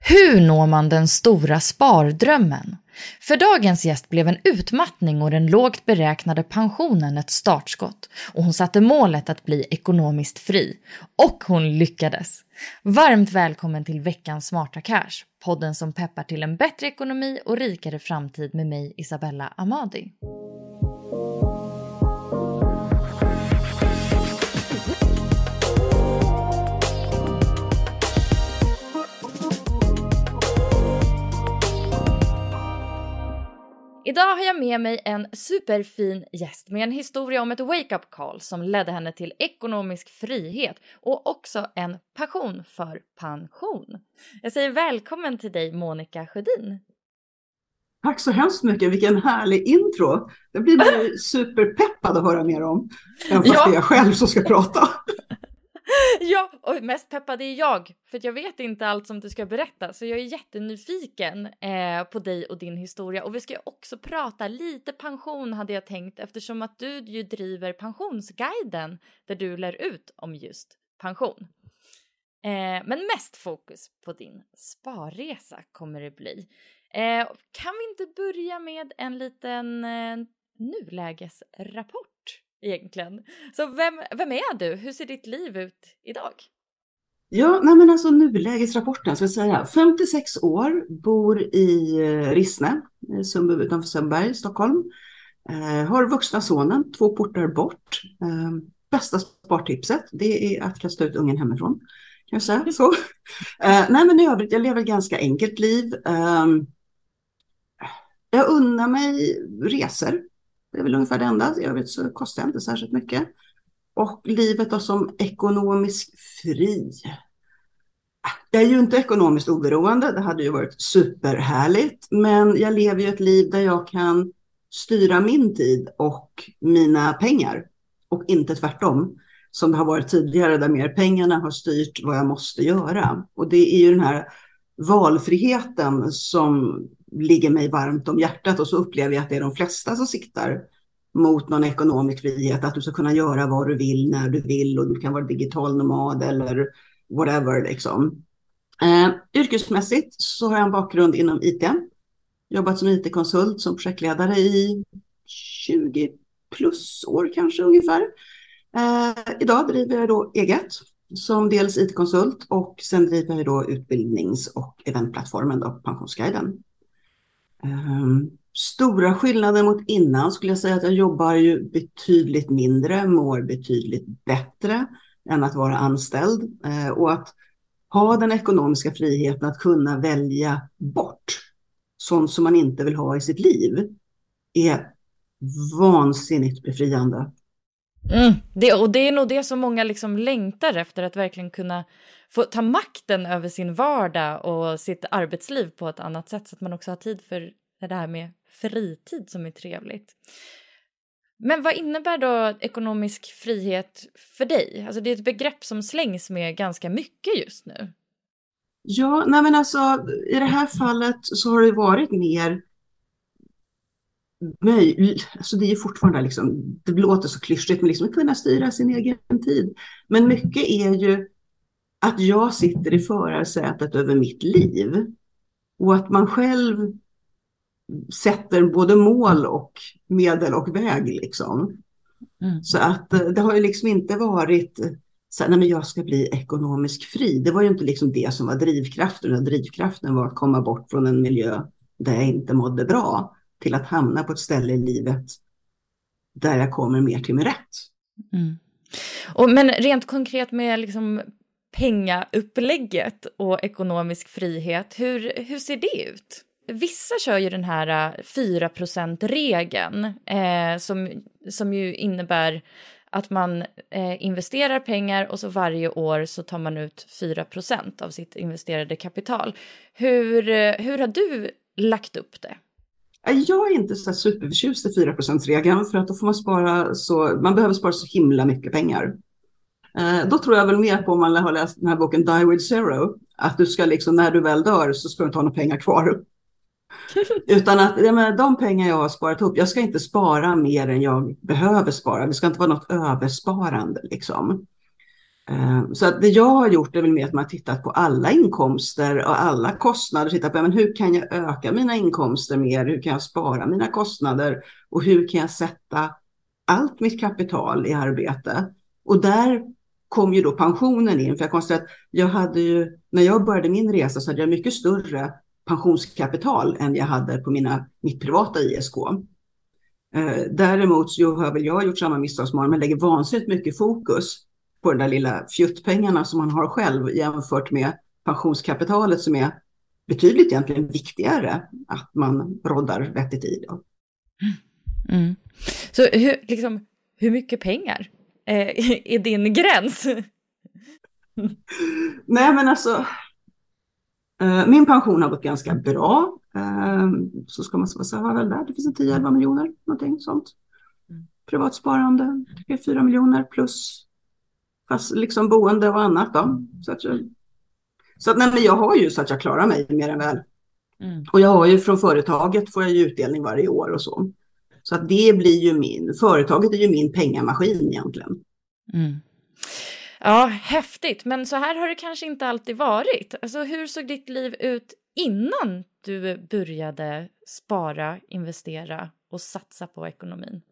Hur når man den stora spardrömmen? För dagens gäst blev en utmattning och den lågt beräknade pensionen ett startskott och hon satte målet att bli ekonomiskt fri. Och hon lyckades! Varmt välkommen till veckans Smarta Cash, podden som peppar till en bättre ekonomi och rikare framtid med mig Isabella Amadi. Idag har jag med mig en superfin gäst med en historia om ett wake-up call som ledde henne till ekonomisk frihet och också en passion för pension. Jag säger välkommen till dig Monica Sjödin. Tack så hemskt mycket, vilken härlig intro. Det blir man superpeppad att höra mer om. Även fast Ja. det är jag själv som ska prata. Ja, och mest peppad är jag, för jag vet inte allt som du ska berätta, så jag är jättenyfiken eh, på dig och din historia. Och vi ska också prata lite pension hade jag tänkt, eftersom att du ju driver Pensionsguiden, där du lär ut om just pension. Eh, men mest fokus på din sparresa kommer det bli. Eh, kan vi inte börja med en liten eh, nulägesrapport egentligen? Så vem, vem är du? Hur ser ditt liv ut idag? Ja, nej men alltså nulägesrapporten, ska jag säga. 56 år, bor i eh, Rissne, eh, Sundby utanför Sundberg, Stockholm. Eh, har vuxna sonen, två portar bort. Eh, bästa spartipset, det är att kasta ut ungen hemifrån. Kan jag säga så. Eh, nej men i övrigt, jag lever ett ganska enkelt liv. Eh, jag unnar mig resor. Det är väl ungefär det enda. I övrigt så kostar jag inte särskilt mycket. Och livet då som ekonomisk fri. Jag är ju inte ekonomiskt oberoende, det hade ju varit superhärligt. Men jag lever ju ett liv där jag kan styra min tid och mina pengar. Och inte tvärtom, som det har varit tidigare, där mer pengarna har styrt vad jag måste göra. Och det är ju den här valfriheten som ligger mig varmt om hjärtat. Och så upplever jag att det är de flesta som siktar mot någon ekonomisk frihet, att du ska kunna göra vad du vill när du vill och du kan vara digital nomad eller whatever liksom. Eh, yrkesmässigt så har jag en bakgrund inom IT. Jobbat som IT-konsult, som projektledare i 20 plus år kanske ungefär. Eh, idag driver jag då eget som dels IT-konsult och sen driver jag då utbildnings och eventplattformen då, Pensionsguiden. Um, stora skillnader mot innan skulle jag säga att jag jobbar ju betydligt mindre, mår betydligt bättre än att vara anställd ehm, och att ha den ekonomiska friheten att kunna välja bort sånt som man inte vill ha i sitt liv är vansinnigt befriande. Mm, det, och det är nog det som många liksom längtar efter, att verkligen kunna få ta makten över sin vardag och sitt arbetsliv på ett annat sätt så att man också har tid för det här med fritid som är trevligt. Men vad innebär då ekonomisk frihet för dig? Alltså det är ett begrepp som slängs med ganska mycket just nu. Ja, nej men alltså i det här fallet så har det varit mer möjligt, alltså det är fortfarande liksom, det låter så klyschigt, men liksom att kunna styra sin egen tid. Men mycket är ju att jag sitter i förarsätet över mitt liv. Och att man själv sätter både mål och medel och väg liksom. Mm. Så att eh, det har ju liksom inte varit så här, nej men jag ska bli ekonomisk fri. Det var ju inte liksom det som var drivkraften. Den drivkraften var att komma bort från en miljö där jag inte mådde bra till att hamna på ett ställe i livet där jag kommer mer till min rätt. Mm. Och, men rent konkret med liksom pengaupplägget och ekonomisk frihet, hur, hur ser det ut? Vissa kör ju den här eh, 4-regeln eh, som, som ju innebär att man eh, investerar pengar och så varje år så tar man ut 4% av sitt investerade kapital. Hur, eh, hur har du lagt upp det? Eh, jag är inte så superförtjust i 4% regeln för att då får man spara så, man behöver spara så himla mycket pengar. Eh, då tror jag väl mer på om man har läst den här boken Die with Zero, att du ska liksom när du väl dör så ska du inte ha några pengar kvar. Utan att ja, men de pengar jag har sparat ihop, jag ska inte spara mer än jag behöver spara. Det ska inte vara något översparande liksom. Eh, så att det jag har gjort är väl mer att man har tittat på alla inkomster och alla kostnader. Tittat på men hur kan jag öka mina inkomster mer? Hur kan jag spara mina kostnader? Och hur kan jag sätta allt mitt kapital i arbete? Och där kom ju då pensionen in. För jag konstaterade att jag hade ju, när jag började min resa så hade jag mycket större pensionskapital än jag hade på mina, mitt privata ISK. Eh, däremot så har väl jag gjort samma misstag som men lägger vansinnigt mycket fokus på de där lilla fjuttpengarna som man har själv jämfört med pensionskapitalet som är betydligt egentligen viktigare att man roddar vettigt i. Då. Mm. mm. Så hur, liksom, hur mycket pengar eh, är din gräns? Nej men alltså, eh, min pension har gått ganska bra. Eh, så ska man säga, har väl där, det finns en 10-11 miljoner, någonting sånt. Mm. Privat sparande, 4 miljoner plus fast liksom boende och annat. Då. Så att, jag, så att nej, jag har ju så att jag klarar mig mer än väl. Mm. Och jag har ju från företaget får jag ju utdelning varje år och så. Så att det blir ju min, företaget är ju min pengamaskin egentligen. Mm. Ja, häftigt. Men så här har det kanske inte alltid varit. Alltså, hur såg ditt liv ut innan du började spara, investera och satsa på ekonomin?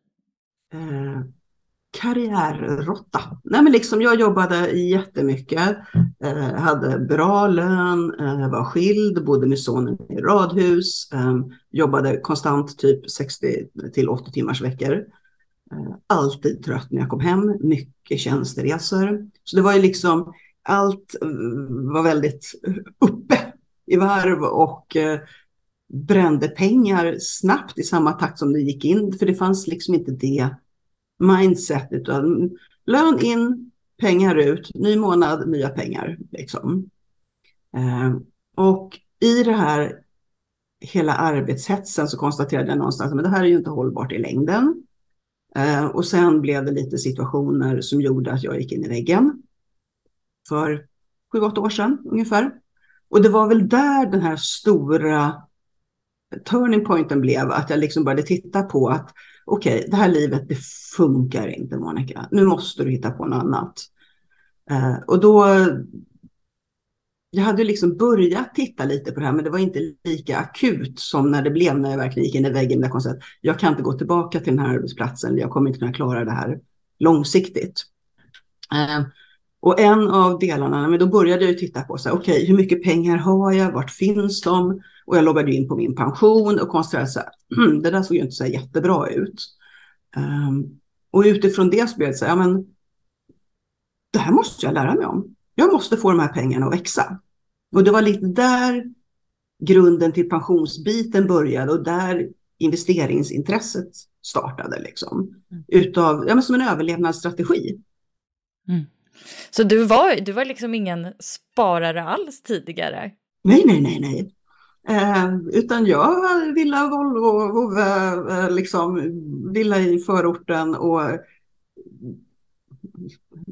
Karriärrotta. Nej, men liksom jag jobbade jättemycket, eh, hade bra lön, eh, var skild, bodde med sonen i radhus, eh, jobbade konstant typ 60 till 80 timmars veckor. Eh, alltid trött när jag kom hem, mycket tjänsteresor. Så det var ju liksom, allt eh, var väldigt uppe i varv och eh, brände pengar snabbt i samma takt som det gick in, för det fanns liksom inte det mindset, utan lön in, pengar ut, ny månad, nya pengar. Liksom. Eh, och i det här hela arbetshetsen så konstaterade jag någonstans att det här är ju inte hållbart i längden. Eh, och sen blev det lite situationer som gjorde att jag gick in i väggen för sju, åtta år sedan ungefär. Och det var väl där den här stora turning pointen blev, att jag liksom började titta på att okej, okay, det här livet, det funkar inte Monica. Nu måste du hitta på något annat. Eh, och då, jag hade liksom börjat titta lite på det här, men det var inte lika akut som när det blev när jag verkligen gick in i väggen. Där jag att jag kan inte gå tillbaka till den här arbetsplatsen. Jag kommer inte kunna klara det här långsiktigt. Eh, och en av delarna, men då började jag titta på så här, okej, okay, hur mycket pengar har jag? Vart finns de? Och jag loggade in på min pension och konstaterade så här, mm, det där såg ju inte så jättebra ut. Um, och utifrån det så blev det så här, ja men det här måste jag lära mig om. Jag måste få de här pengarna att växa. Och det var lite där grunden till pensionsbiten började och där investeringsintresset startade liksom. Mm. Utav, ja men som en överlevnadsstrategi. Mm. Så du var, du var liksom ingen sparare alls tidigare? Nej, nej, nej, nej. Eh, utan jag villa, Volvo, Vove, eh, liksom villa i förorten och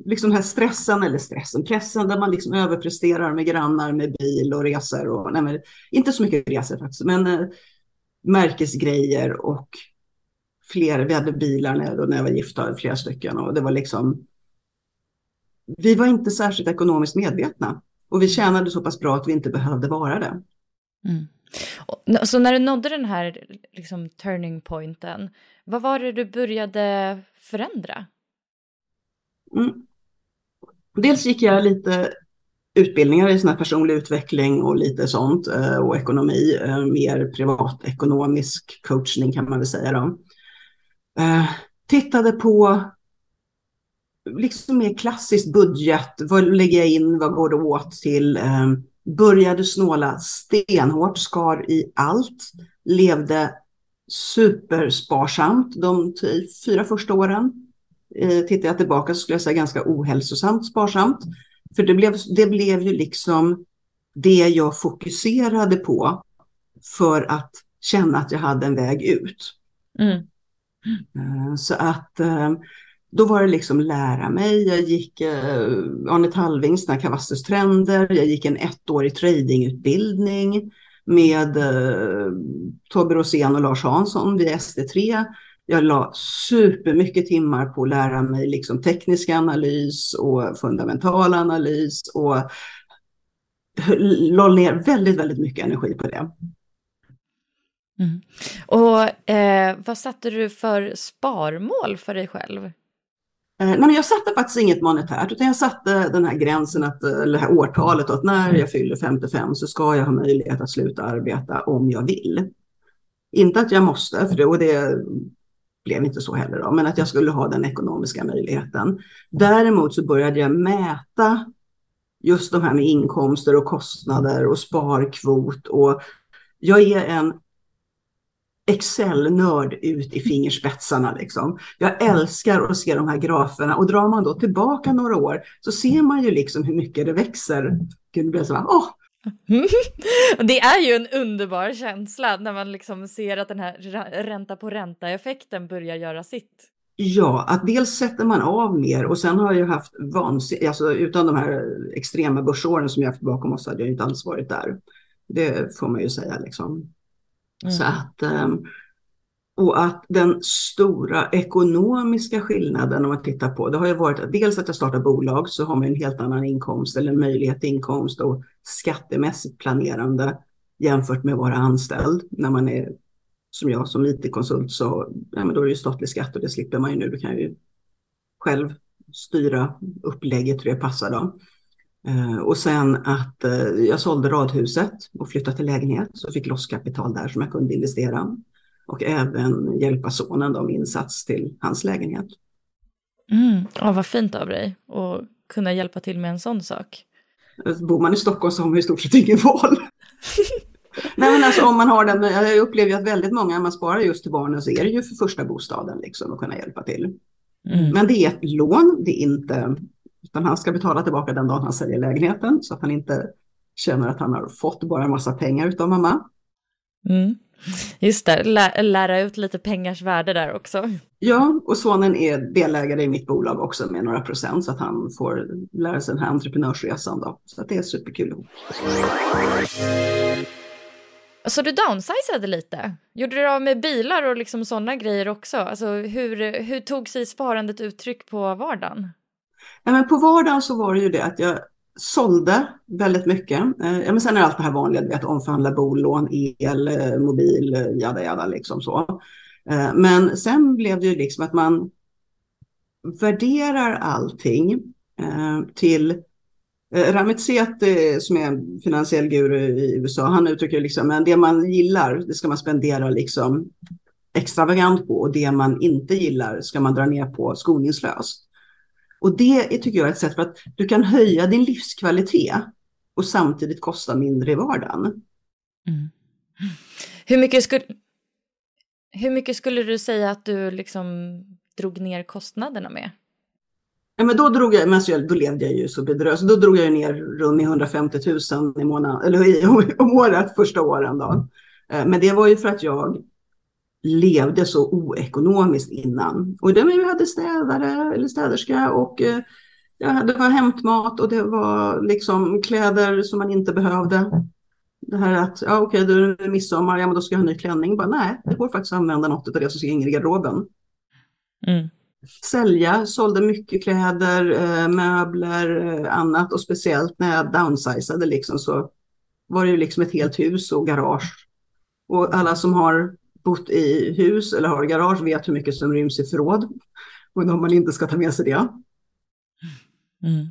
liksom den här stressen, eller stressen, pressen där man liksom överpresterar med grannar, med bil och resor. Och, nej, men, inte så mycket resor faktiskt, men eh, märkesgrejer och fler, vi hade bilar när, när jag var gift, flera stycken och det var liksom vi var inte särskilt ekonomiskt medvetna. Och vi tjänade så pass bra att vi inte behövde vara det. Mm. Och, så när du nådde den här liksom, turning pointen, vad var det du började förändra? Mm. Dels gick jag lite utbildningar i sån här personlig utveckling och lite sånt eh, och ekonomi, eh, mer privatekonomisk coachning kan man väl säga då. Eh, tittade på liksom mer klassiskt budget, vad lägger jag in, vad går det åt till? Började snåla stenhårt, skar i allt, levde supersparsamt de fyra första åren. Tittar jag tillbaka så skulle jag säga ganska ohälsosamt sparsamt. För det blev, det blev ju liksom det jag fokuserade på för att känna att jag hade en väg ut. Mm. Eh, så att eh, då var det liksom lära mig. Jag gick eh, Arne Talvings Kavastus trender. Jag gick en ettårig tradingutbildning med eh, Tobbe Rosén och Lars Hansson vid SD3 jag la supermycket timmar på att lära mig liksom teknisk analys och fundamental analys och la ner väldigt, väldigt mycket energi på det. Mm. Och eh, vad satte du för sparmål för dig själv? Eh, men jag satte faktiskt inget monetärt, utan jag satte den här gränsen, att, eller det här årtalet, att när jag fyller 55 så ska jag ha möjlighet att sluta arbeta om jag vill. Inte att jag måste, för det, och det blev inte så heller, då, men att jag skulle ha den ekonomiska möjligheten. Däremot så började jag mäta just de här med inkomster och kostnader och sparkvot. Och jag är en Excel-nörd ut i fingerspetsarna. Liksom. Jag älskar att se de här graferna och drar man då tillbaka några år så ser man ju liksom hur mycket det växer. Gud, det blir så här, åh, det är ju en underbar känsla när man liksom ser att den här ränta på ränta effekten börjar göra sitt. Ja, att dels sätter man av mer och sen har jag haft vansinnigt, alltså utan de här extrema börsåren som jag haft bakom oss hade jag inte alls varit där. Det får man ju säga liksom. Mm. Så att, um, och att den stora ekonomiska skillnaden om man tittar på, det har ju varit att dels att jag startar bolag så har man en helt annan inkomst eller möjlighet till inkomst och skattemässigt planerande jämfört med att vara anställd. När man är som jag som IT-konsult så ja, men då är det ju statlig skatt och det slipper man ju nu. Du kan ju själv styra upplägget hur det passar då. Eh, och sen att eh, jag sålde radhuset och flyttade till lägenhet så fick loss kapital där som jag kunde investera och även hjälpa sonen då med insats till hans lägenhet. Mm. Ja, vad fint av dig att kunna hjälpa till med en sån sak. Bor man i Stockholm så har man i stort sett ingen val. Nej men alltså om man har den, jag upplever ju att väldigt många, man sparar just till barnen så är det ju för första bostaden liksom att kunna hjälpa till. Mm. Men det är ett lån, det är inte, utan han ska betala tillbaka den dagen han säljer lägenheten så att han inte känner att han har fått bara en massa pengar utav mamma. Mm. Just det, lä lära ut lite pengars värde där också. Ja, och sonen är delägare i mitt bolag också med några procent så att han får lära sig den här entreprenörsresan då. Så att det är superkul. Så du downsizade lite? Gjorde du av med bilar och liksom sådana grejer också? Alltså hur, hur tog sig sparandet uttryck på vardagen? Ja, men på vardagen så var det ju det att jag sålde väldigt mycket. Eh, ja, men sen är allt det här vanliga, du vet, omförhandla bolån, el, eh, mobil, eh, jada jada liksom så. Men sen blev det ju liksom att man värderar allting till Ramit Sethi som är en finansiell guru i USA, han uttrycker liksom att det man gillar, det ska man spendera liksom extravagant på och det man inte gillar ska man dra ner på skoningslöst. Och det tycker jag är ett sätt för att du kan höja din livskvalitet och samtidigt kosta mindre i vardagen. Mm. Hur, mycket skulle, hur mycket skulle du säga att du liksom drog ner kostnaderna med? Ja, men då, drog jag, men alltså, då levde jag ju så bedrövligt, då drog jag ner runt 150 000 i månaden, eller om året första åren. Då. Eh, men det var ju för att jag levde så oekonomiskt innan. Och det vi hade städare eller städerska och eh, ja, det var hämtmat och det var liksom kläder som man inte behövde. Det här att, ja okej, okay, du är midsommar, ja men då ska jag ha en ny klänning. Bara, nej, det går faktiskt att använda något av det som ska in i garderoben. Mm. sälja, sålde mycket kläder, eh, möbler, eh, annat och speciellt när jag downsizade liksom så var det ju liksom ett helt hus och garage. Och alla som har bott i hus eller har garage vet hur mycket som ryms i förråd. Och om man inte ska ta med sig det. Mm.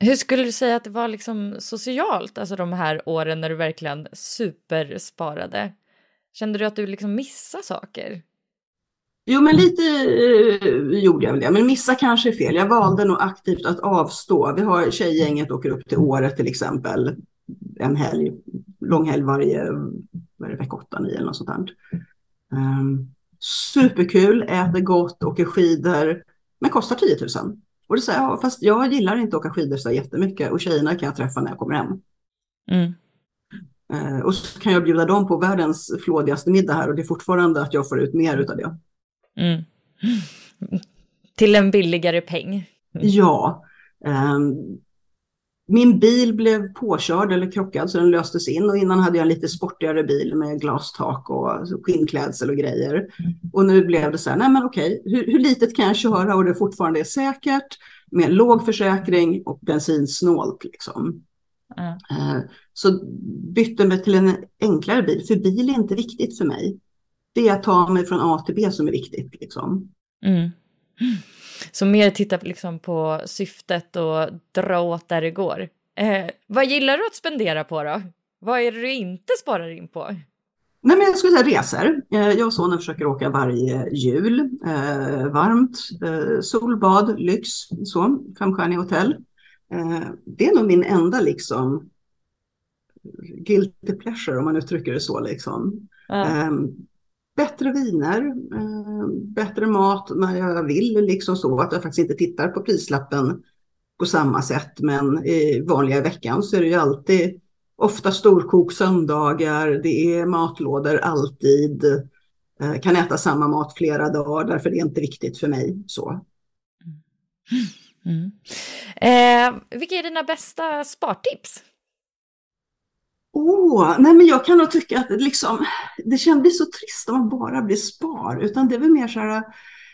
Hur skulle du säga att det var liksom socialt, alltså de här åren när du verkligen supersparade? Kände du att du liksom missade saker? Jo, men lite eh, gjorde jag väl det. Men missa kanske är fel. Jag valde nog aktivt att avstå. Vi har tjejgänget åker upp till året till exempel. En helg, lång helg varje vad är det, vecka 8, 9 eller något sånt där. Um, superkul, äter gott, åker skidor, men kostar 10 000. Och det säger jag, fast jag gillar inte att åka skidor så jättemycket och tjejerna kan jag träffa när jag kommer hem. Mm. Uh, och så kan jag bjuda dem på världens flådigaste middag här och det är fortfarande att jag får ut mer av det. Mm. Till en billigare peng. Ja. Um, min bil blev påkörd eller krockad så den löstes in och innan hade jag en lite sportigare bil med glastak och skinnklädsel och grejer. Och nu blev det så här, nej men okej, hur, hur litet kan jag köra och det fortfarande är säkert med låg försäkring och bensinsnålt liksom. Mm. Så bytte mig till en enklare bil, för bil är inte viktigt för mig. Det är att ta mig från A till B som är viktigt liksom. Mm. Så mer titta liksom på syftet och dra åt där det går. Eh, vad gillar du att spendera på då? Vad är det du inte sparar in på? Nej, men jag skulle säga resor. Eh, jag och sonen försöker åka varje jul. Eh, varmt, eh, solbad, lyx, så, femstjärniga hotell. Eh, det är nog min enda liksom guilty pleasure om man uttrycker det så. Liksom. Mm bättre viner, eh, bättre mat när jag vill, liksom så att jag faktiskt inte tittar på prislappen på samma sätt. Men i vanliga veckan så är det ju alltid ofta storkok söndagar, det är matlådor alltid, eh, kan äta samma mat flera dagar därför det är inte viktigt för mig. så. Mm. mm. Eh, vilka är dina bästa spartips? Åh, nej men jag kan nog tycka att liksom, det kändes så trist om man bara blir spar, utan det är väl mer så här,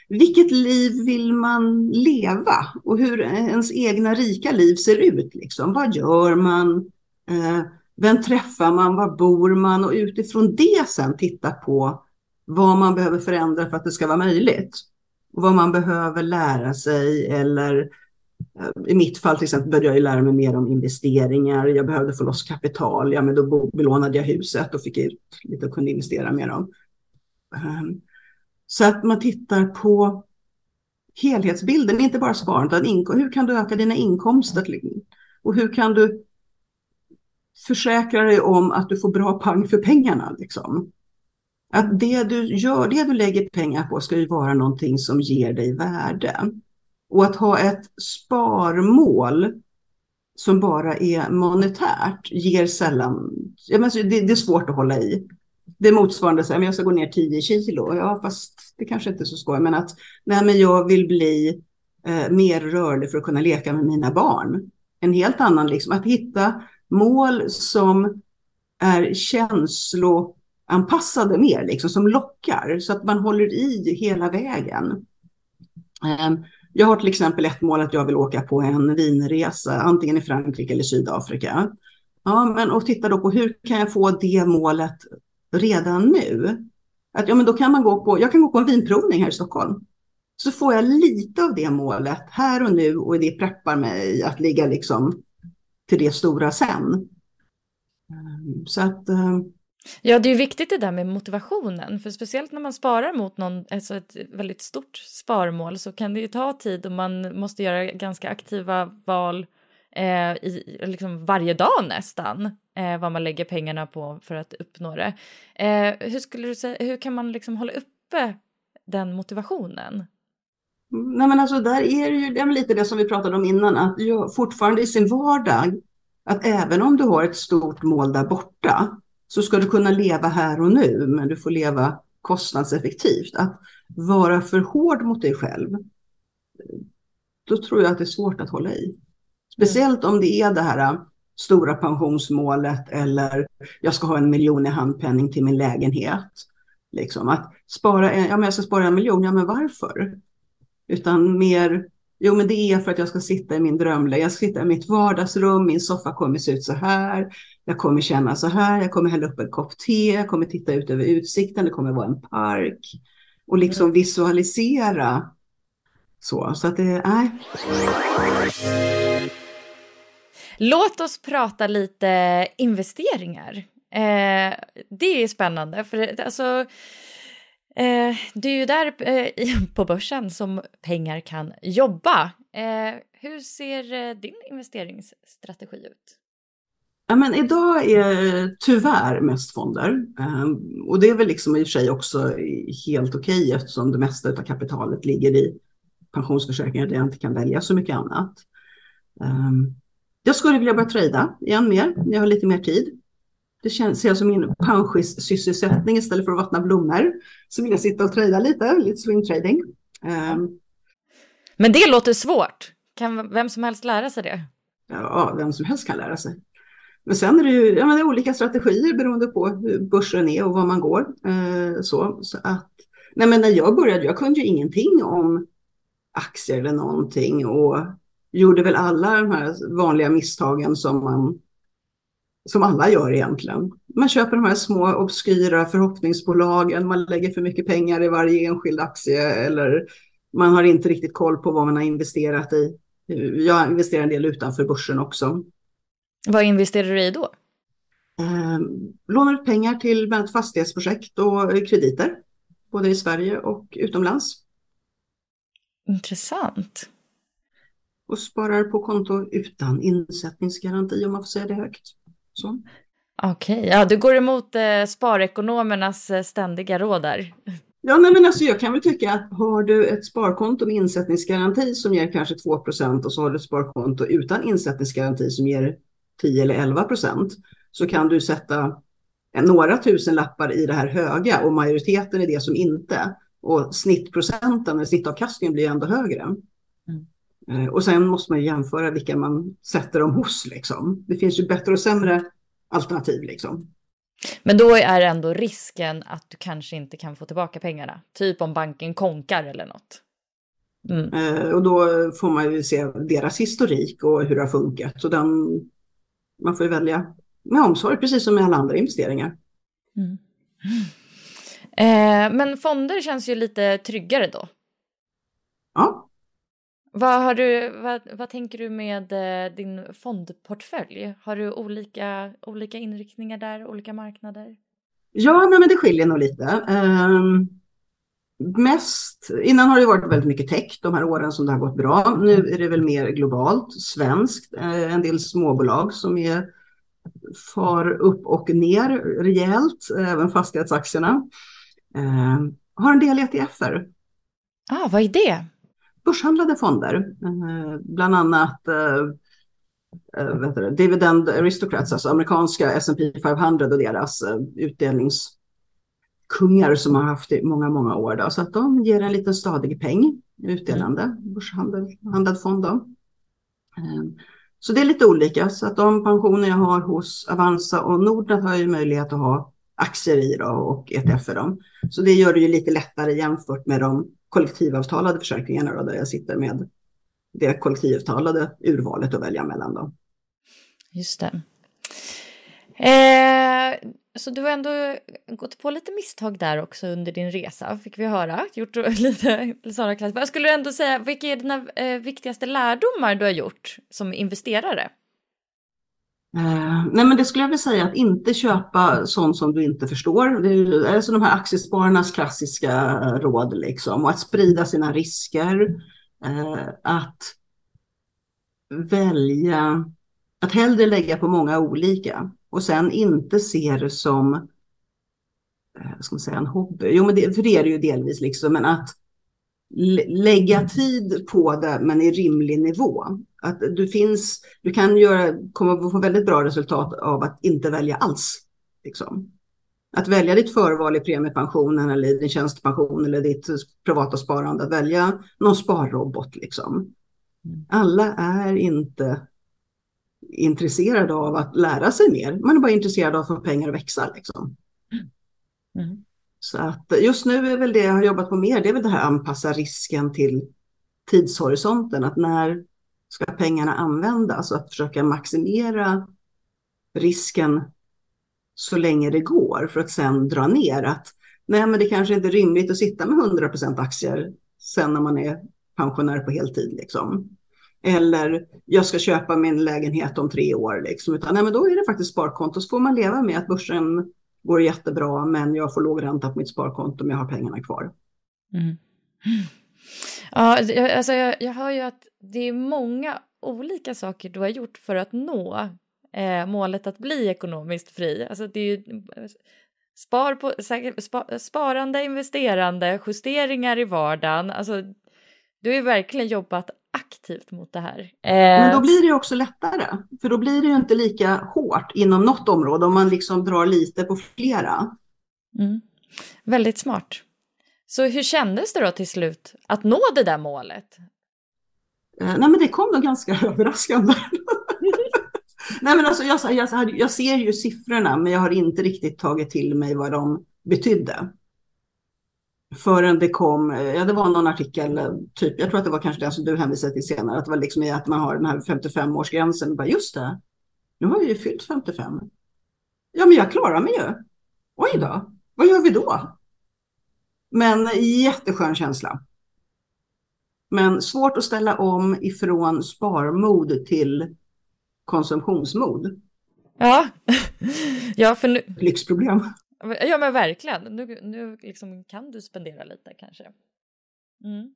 vilket liv vill man leva och hur ens egna rika liv ser ut. Liksom. Vad gör man? Eh, vem träffar man? Var bor man? Och utifrån det sen titta på vad man behöver förändra för att det ska vara möjligt. Och vad man behöver lära sig eller i mitt fall till exempel började jag lära mig mer om investeringar. Jag behövde få loss kapital. Ja, men då belånade jag huset och fick ut lite och kunde investera mer om. Ehm, så att man tittar på helhetsbilden, inte bara sparandet. Hur kan du öka dina inkomster? Och hur kan du försäkra dig om att du får bra pang för pengarna? Liksom? Att det du gör, det du lägger pengar på ska ju vara någonting som ger dig värde. Och att ha ett sparmål som bara är monetärt ger sällan, ja, men det, det är svårt att hålla i. Det är motsvarande, så här, men jag ska gå ner 10 kilo, ja fast det kanske inte är så skoj, men att nej, men jag vill bli eh, mer rörlig för att kunna leka med mina barn. En helt annan, liksom, att hitta mål som är känsloanpassade mer, liksom, som lockar, så att man håller i hela vägen. Um, jag har till exempel ett mål att jag vill åka på en vinresa, antingen i Frankrike eller Sydafrika. Ja, men och titta då på hur kan jag få det målet redan nu? Att, ja, men då kan man gå på, jag kan gå på en vinprovning här i Stockholm. Så får jag lite av det målet här och nu och det preppar mig att ligga liksom till det stora sen. Ehm, så att ehm, Ja, det är ju viktigt det där med motivationen, för speciellt när man sparar mot någon, alltså ett väldigt stort sparmål så kan det ju ta tid och man måste göra ganska aktiva val eh, i, liksom varje dag nästan, eh, vad man lägger pengarna på för att uppnå det. Eh, hur, skulle du säga, hur kan man liksom hålla uppe den motivationen? Nej, men alltså där är det ju det är lite det som vi pratade om innan, att fortfarande i sin vardag, att även om du har ett stort mål där borta, så ska du kunna leva här och nu, men du får leva kostnadseffektivt. Att vara för hård mot dig själv, då tror jag att det är svårt att hålla i. Speciellt om det är det här äh, stora pensionsmålet eller jag ska ha en miljon i handpenning till min lägenhet. Liksom att spara en, ja, men jag ska spara en miljon, ja men varför? Utan mer, jo men det är för att jag ska sitta i min drömläge, jag ska sitta i mitt vardagsrum, min soffa kommer se ut så här, jag kommer känna så här, jag kommer hälla upp en kopp te, jag kommer titta ut över utsikten, det kommer vara en park. Och liksom visualisera så, så att det, är. Låt oss prata lite investeringar. Eh, det är spännande, för alltså, eh, det är ju där eh, på börsen som pengar kan jobba. Eh, hur ser eh, din investeringsstrategi ut? Ja, men idag är tyvärr mest fonder. Um, och det är väl liksom i och för sig också helt okej eftersom det mesta av kapitalet ligger i pensionsförsäkringar där jag inte kan välja så mycket annat. Um, jag skulle vilja börja trada igen mer, jag har lite mer tid. Det känns, ser jag som min pensionssysselsättning istället för att vattna blommor. Så vill jag sitta och trada lite, lite swing trading. Um, Men det låter svårt. Kan vem som helst lära sig det? Ja, vem som helst kan lära sig. Men sen är det ju ja, men det är olika strategier beroende på hur börsen är och var man går. Eh, så, så att, nej men när jag började, jag kunde ju ingenting om aktier eller någonting och gjorde väl alla de här vanliga misstagen som man som alla gör egentligen. Man köper de här små obskyra förhoppningsbolagen, man lägger för mycket pengar i varje enskild aktie eller man har inte riktigt koll på vad man har investerat i. Jag investerar en del utanför börsen också. Vad investerar du i då? Eh, lånar ut pengar till bland annat fastighetsprojekt och krediter, både i Sverige och utomlands. Intressant. Och sparar på konto utan insättningsgaranti om man får säga det högt. Okej, okay. ja du går emot eh, sparekonomernas eh, ständiga råd där. Ja, nej, men alltså jag kan väl tycka att har du ett sparkonto med insättningsgaranti som ger kanske 2% och så har du ett sparkonto utan insättningsgaranti som ger 10 eller 11 procent så kan du sätta några tusen lappar i det här höga och majoriteten är det som inte. Och snittprocenten, eller snittavkastningen blir ändå högre. Mm. Eh, och sen måste man jämföra vilka man sätter dem hos. Liksom. Det finns ju bättre och sämre alternativ. Liksom. Men då är ändå risken att du kanske inte kan få tillbaka pengarna. Typ om banken konkar eller något. Mm. Eh, och då får man ju se deras historik och hur det har funkat. Så den, man får ju välja med omsorg, precis som med alla andra investeringar. Mm. Eh, men fonder känns ju lite tryggare då. Ja. Vad, har du, vad, vad tänker du med eh, din fondportfölj? Har du olika, olika inriktningar där, olika marknader? Ja, nej, men det skiljer nog lite. Um, mest, innan har det varit väldigt mycket tech de här åren som det har gått bra. Nu är det väl mer globalt, svenskt, uh, en del småbolag som är far upp och ner rejält, även fastighetsaktierna. Uh, har en del ETFer. Ah, vad är det? börshandlade fonder, eh, bland annat eh, eh, vet du, Dividend Aristocrats, alltså amerikanska S&P 500 och deras utdelningskungar som har haft i många, många år. Då. Så att de ger en liten stadig peng utdelande, börshandlad fond. Då. Så det är lite olika, så att de pensioner jag har hos Avanza och Nordnet har jag möjlighet att ha aktier i då och ETF i dem. Så det gör det ju lite lättare jämfört med de kollektivavtalade försäkringarna då, där jag sitter med det kollektivavtalade urvalet att välja mellan. Då. Just det. Eh, så du har ändå gått på lite misstag där också under din resa, fick vi höra. Gjort lite sådana klass. Vad skulle du ändå säga, vilka är dina eh, viktigaste lärdomar du har gjort som investerare? Eh, nej men det skulle jag vilja säga att inte köpa sånt som du inte förstår. Det är alltså de här aktiespararnas klassiska eh, råd liksom. Och att sprida sina risker. Eh, att välja, att hellre lägga på många olika. Och sen inte se det som, eh, ska man säga, en hobby. Jo men det, för det är det ju delvis liksom. Men att lägga tid på det men i rimlig nivå. Att du, finns, du kan göra, komma få väldigt bra resultat av att inte välja alls. Liksom. Att välja ditt förval i premiepensionen eller din tjänstepension eller ditt privata sparande. Att välja någon sparrobot. Liksom. Alla är inte intresserade av att lära sig mer. Man är bara intresserad av att få pengar att växa. Liksom. Mm. Så att just nu är väl det jag har jobbat på mer, det är väl det här anpassa risken till tidshorisonten, att när ska pengarna användas och att försöka maximera risken så länge det går för att sen dra ner att nej men det kanske inte är rimligt att sitta med 100% aktier sen när man är pensionär på heltid liksom. Eller jag ska köpa min lägenhet om tre år liksom, utan nej men då är det faktiskt sparkonto så får man leva med att börsen går jättebra men jag får låg ränta på mitt sparkonto om jag har pengarna kvar. Mm. Ja, alltså jag, alltså, jag hör ju att det är många olika saker du har gjort för att nå eh, målet att bli ekonomiskt fri. Alltså det är ju spar på, spa, sparande, investerande, justeringar i vardagen. Alltså, du har ju verkligen jobbat aktivt mot det här. Men då eh, blir det också lättare, för då blir det ju inte lika hårt inom något område om man liksom drar lite på flera. Mm. Väldigt smart. Så hur kändes det då till slut att nå det där målet? Eh, nej men det kom nog ganska överraskande. nej men alltså jag, jag, jag ser ju siffrorna men jag har inte riktigt tagit till mig vad de betydde. Förrän det kom, eh, ja det var någon artikel, eh, typ, jag tror att det var kanske den som du hänvisade till senare, att det var liksom i att man har den här 55-årsgränsen. Bara just det, nu har vi ju fyllt 55. Ja men jag klarar mig ju. Oj då, vad gör vi då? Men jätteskön känsla. Men svårt att ställa om ifrån sparmod till konsumtionsmod. Ja, ja för nu... Lyxproblem. Ja men verkligen. Nu, nu liksom kan du spendera lite kanske. Mm.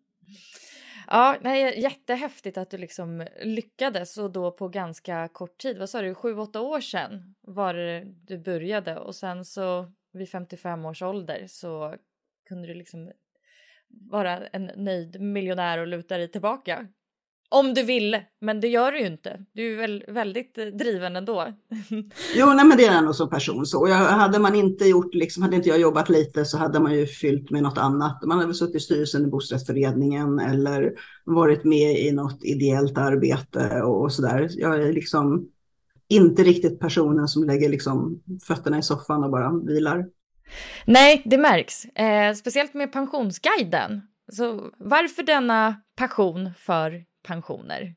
Ja, nej, jättehäftigt att du liksom lyckades och då på ganska kort tid. Vad sa du, sju, åtta år sedan var det du började och sen så vid 55 års ålder så kunde du liksom vara en nöjd miljonär och luta dig tillbaka. Om du vill, men det gör du ju inte. Du är väl väldigt eh, driven ändå. jo, nej, men det är nog som person så. Jag, hade man inte gjort, liksom, hade inte jag jobbat lite så hade man ju fyllt med något annat. Man hade suttit i styrelsen i bostadsrättsföreningen eller varit med i något ideellt arbete och så där. Jag är liksom inte riktigt personen som lägger liksom fötterna i soffan och bara vilar. Nej, det märks. Eh, speciellt med pensionsguiden. Så varför denna passion för pensioner?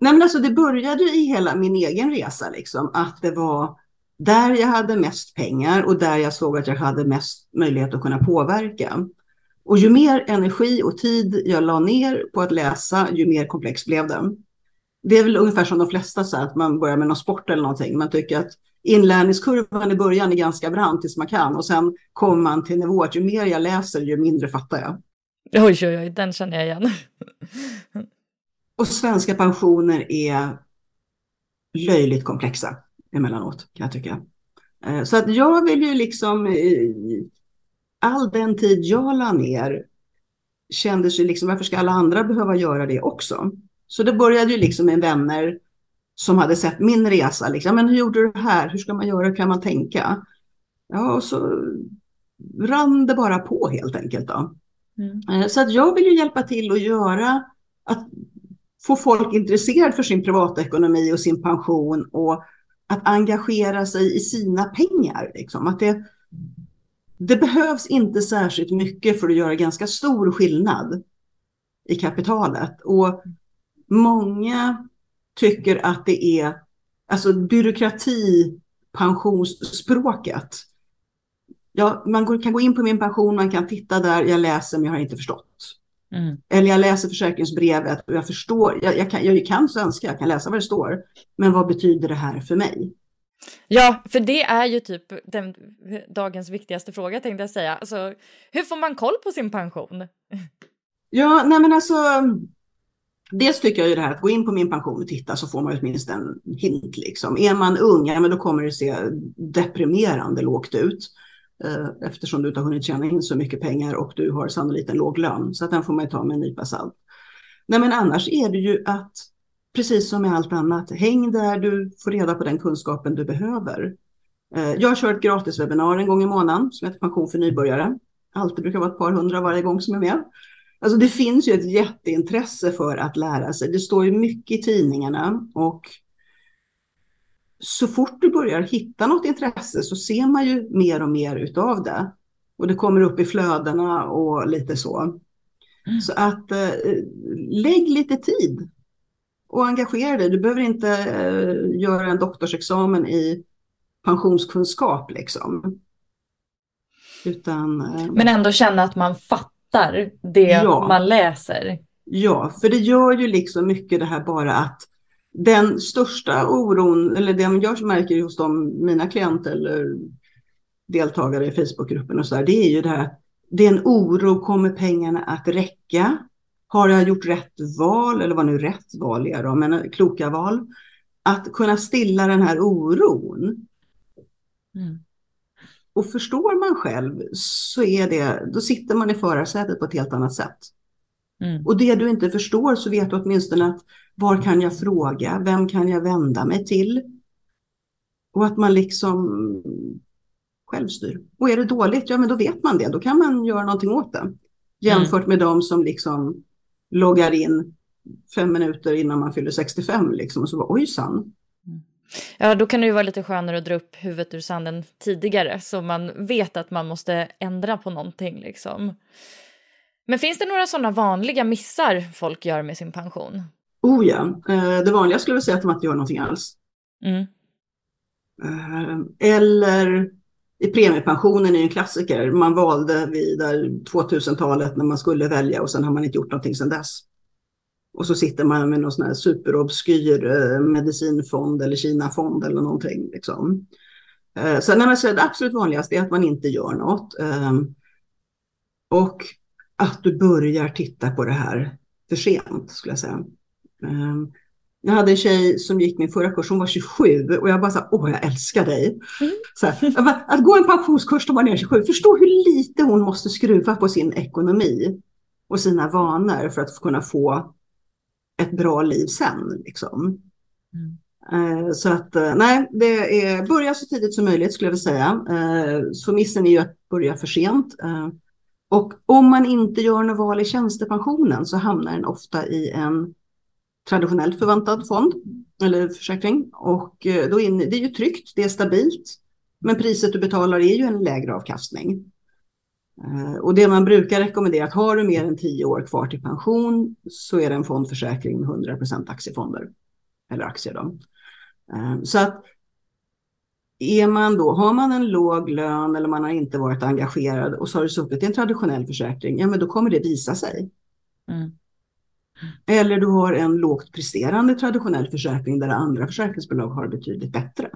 Nej, men alltså det började i hela min egen resa, liksom, att det var där jag hade mest pengar och där jag såg att jag hade mest möjlighet att kunna påverka. Och ju mer energi och tid jag la ner på att läsa, ju mer komplex blev det. Det är väl ungefär som de flesta, så att man börjar med någon sport eller någonting. Man tycker att inlärningskurvan i början är ganska brant tills man kan och sen kommer man till nivå att ju mer jag läser ju mindre fattar jag. Oj, oj, oj, den känner jag igen. och svenska pensioner är löjligt komplexa emellanåt kan jag tycka. Eh, så att jag vill ju liksom, eh, all den tid jag la ner kändes ju liksom, varför ska alla andra behöva göra det också? Så det började ju liksom med vänner som hade sett min resa. Liksom, men hur gjorde du det här? Hur ska man göra? Hur kan man tänka? Ja, och så rann det bara på helt enkelt. Då. Mm. Eh, så att jag vill ju hjälpa till att göra, att få folk intresserade för sin privatekonomi och sin pension och att engagera sig i sina pengar. Liksom. Att det, det behövs inte särskilt mycket för att göra ganska stor skillnad i kapitalet. Och många tycker att det är alltså byråkrati, pensionsspråket. Ja, man kan gå in på min pension, man kan titta där, jag läser men jag har inte förstått. Mm. Eller jag läser försäkringsbrevet och jag förstår, jag, jag, kan, jag kan svenska, jag kan läsa vad det står. Men vad betyder det här för mig? Ja, för det är ju typ den, dagens viktigaste fråga tänkte jag säga. Alltså, hur får man koll på sin pension? Ja, nej men alltså, Dels tycker jag ju det här att gå in på min pension och titta så får man åtminstone en hint. Liksom. Är man ung, ja, men då kommer det se deprimerande lågt ut. Eh, eftersom du inte har hunnit tjäna in så mycket pengar och du har sannolikt en låg lön. Så att den får man ju ta med en nypa salt. Nej, men annars är det ju att, precis som med allt annat, häng där du får reda på den kunskapen du behöver. Eh, jag kör ett gratiswebbinar en gång i månaden som heter Pension för nybörjare. Alltid brukar vara ett par hundra varje gång som är med. Alltså det finns ju ett jätteintresse för att lära sig. Det står ju mycket i tidningarna och så fort du börjar hitta något intresse så ser man ju mer och mer utav det. Och det kommer upp i flödena och lite så. Mm. Så att eh, lägg lite tid och engagera dig. Du behöver inte eh, göra en doktorsexamen i pensionskunskap liksom. Utan, eh, Men ändå känna att man fattar det ja, man läser. Ja, för det gör ju liksom mycket det här bara att den största oron, eller det jag märker hos de, mina klienter eller deltagare i Facebookgruppen och så där, det är ju det här, det är en oro, kommer pengarna att räcka? Har jag gjort rätt val, eller vad nu rätt val är då, men kloka val? Att kunna stilla den här oron. Mm. Och förstår man själv så är det, då sitter man i förarsätet på ett helt annat sätt. Mm. Och det du inte förstår så vet du åtminstone att var kan jag fråga? Vem kan jag vända mig till? Och att man liksom självstyr. Och är det dåligt, ja men då vet man det. Då kan man göra någonting åt det. Jämfört mm. med de som liksom loggar in fem minuter innan man fyller 65 liksom. Och så bara ojsan. Mm. Ja, då kan det ju vara lite skönare att dra upp huvudet ur sanden tidigare så man vet att man måste ändra på någonting liksom. Men finns det några sådana vanliga missar folk gör med sin pension? Oh ja, eh, det vanliga skulle jag säga att de inte gör någonting alls. Mm. Eh, eller i premiepensionen är en klassiker. Man valde vid 2000-talet när man skulle välja och sen har man inte gjort någonting sedan dess. Och så sitter man med någon sån här superobskyr eh, medicinfond eller Kinafond eller någonting. Liksom. Så, nej, så det absolut vanligaste är att man inte gör något. Och att du börjar titta på det här för sent, skulle jag säga. Ehm, jag hade en tjej som gick min förra kurs, hon var 27 och jag bara sa, åh jag älskar dig. Mm. Så här, att gå en pensionskurs när man är 27, förstå hur lite hon måste skruva på sin ekonomi och sina vanor för att kunna få ett bra liv sen. Liksom. Mm. Ehm, så att eh, nej, det är börja så tidigt som möjligt skulle jag vilja säga. Ehm, så missen är ju att börja för sent. Och om man inte gör något val i tjänstepensionen så hamnar den ofta i en traditionellt förväntad fond eller försäkring. Och eh, då in, det är ju tryggt, det är stabilt. Men priset du betalar är ju en lägre avkastning. Eh, och det man brukar rekommendera att har du mer än tio år kvar till pension så är det en fondförsäkring med 100% aktiefonder. Eller aktier då. Eh, så att är man då, har man en låg lön eller man har inte varit engagerad och så har du suttit i en traditionell försäkring, ja men då kommer det visa sig. Mm. Eller du har en lågt presterande traditionell försäkring där andra försäkringsbolag har betydligt bättre.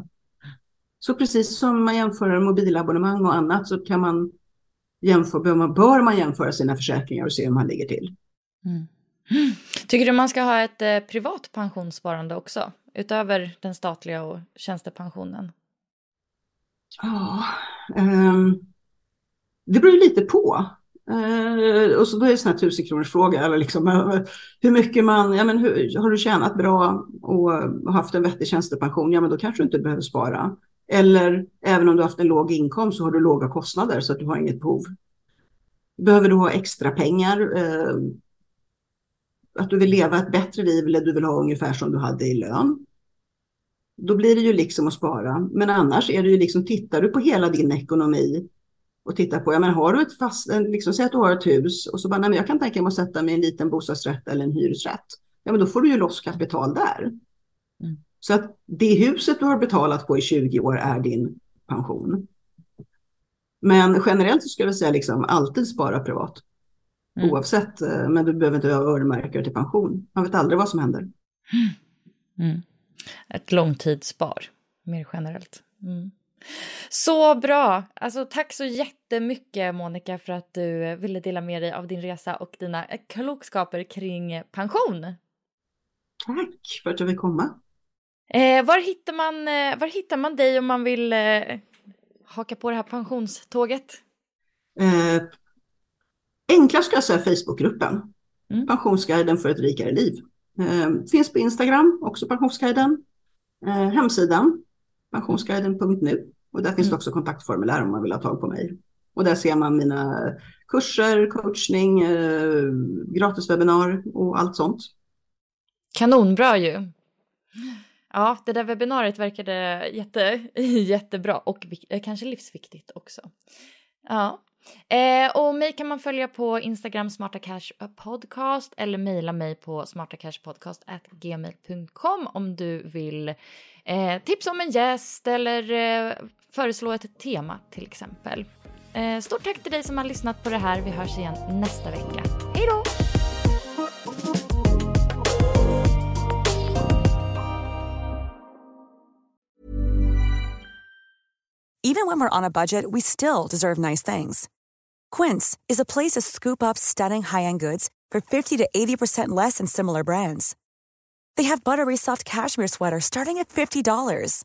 Så precis som man jämför mobilabonnemang och annat så kan man jämföra, bör man, bör man jämföra sina försäkringar och se hur man ligger till. Mm. Tycker du man ska ha ett eh, privat pensionssparande också? Utöver den statliga och tjänstepensionen? Ja, um, det beror lite på. Eh, och så då är det en sån här tusen kronors fråga. Eller liksom, eh, hur mycket man, ja, men hur, har du tjänat bra och haft en vettig tjänstepension, ja men då kanske du inte behöver spara. Eller även om du haft en låg inkomst så har du låga kostnader så att du har inget behov. Behöver du ha extra pengar? Eh, att du vill leva ett bättre liv eller du vill ha ungefär som du hade i lön då blir det ju liksom att spara. Men annars är det ju liksom, tittar du på hela din ekonomi och tittar på, ja men har du ett fast, liksom säg att du har ett hus och så bara, nej men jag kan tänka mig att sätta mig i en liten bostadsrätt eller en hyresrätt. Ja men då får du ju loss kapital där. Mm. Så att det huset du har betalat på i 20 år är din pension. Men generellt så skulle jag säga liksom alltid spara privat. Mm. Oavsett, eh, men du behöver inte ha öronmärkare till pension. Man vet aldrig vad som händer. Mm ett långtidsspar mer generellt. Mm. Så bra! Alltså, tack så jättemycket Monica för att du ville dela med dig av din resa och dina klokskaper kring pension. Tack för att jag fick komma. Eh, var, hittar man, eh, var hittar man dig om man vill eh, haka på det här pensionståget? Eh, enklast ska jag säga Facebookgruppen. Mm. Pensionsguiden för ett rikare liv. Eh, finns på Instagram, också Pensionsguiden. Eh, hemsidan, pensionsguiden.nu. Och där finns mm. det också kontaktformulär om man vill ha tag på mig. Och där ser man mina kurser, coachning, eh, gratiswebbinar och allt sånt. Kanonbra ju. Ja, det där webbinariet verkade jätte, jättebra och kanske livsviktigt också. Ja, Eh, och mig kan man följa på Instagram Smarta Cash Podcast eller mejla mig på smartacashpodcast@gmail.com om du vill eh, tipsa om en gäst eller eh, föreslå ett tema till exempel. Eh, stort tack till dig som har lyssnat på det här. Vi hörs igen nästa vecka. Hej då! Even when we're on a budget, we still deserve nice things. Quince is a place to scoop up stunning high-end goods for 50 to 80% less than similar brands. They have buttery soft cashmere sweaters starting at $50,